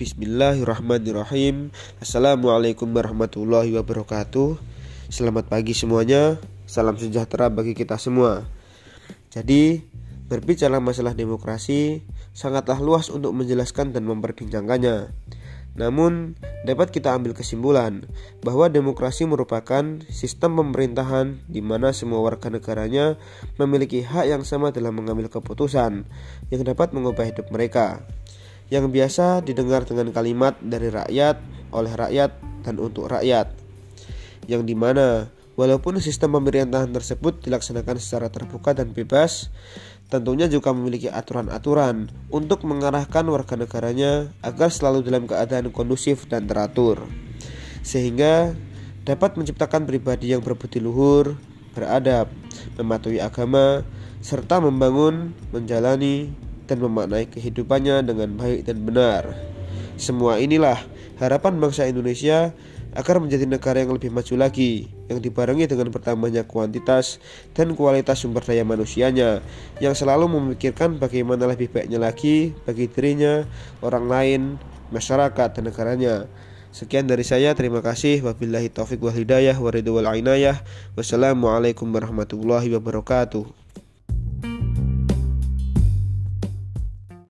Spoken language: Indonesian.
Bismillahirrahmanirrahim. Assalamualaikum warahmatullahi wabarakatuh. Selamat pagi semuanya. Salam sejahtera bagi kita semua. Jadi berbicara masalah demokrasi Sangatlah luas untuk menjelaskan dan memperbincangkannya. Namun, dapat kita ambil kesimpulan bahwa demokrasi merupakan sistem pemerintahan di mana semua warga negaranya memiliki hak yang sama dalam mengambil keputusan yang dapat mengubah hidup mereka. Yang biasa didengar dengan kalimat dari rakyat, oleh rakyat, dan untuk rakyat. Yang di mana walaupun sistem pemerintahan tersebut dilaksanakan secara terbuka dan bebas, tentunya juga memiliki aturan-aturan untuk mengarahkan warga negaranya agar selalu dalam keadaan kondusif dan teratur, sehingga dapat menciptakan pribadi yang berbudi luhur, beradab, mematuhi agama, serta membangun, menjalani, dan memaknai kehidupannya dengan baik dan benar. Semua inilah harapan bangsa Indonesia agar menjadi negara yang lebih maju lagi yang dibarengi dengan bertambahnya kuantitas dan kualitas sumber daya manusianya yang selalu memikirkan bagaimana lebih baiknya lagi bagi dirinya, orang lain, masyarakat dan negaranya. Sekian dari saya, terima kasih. Wabillahi taufiq wal hidayah wa ridwal ainayah. Wassalamualaikum warahmatullahi wabarakatuh.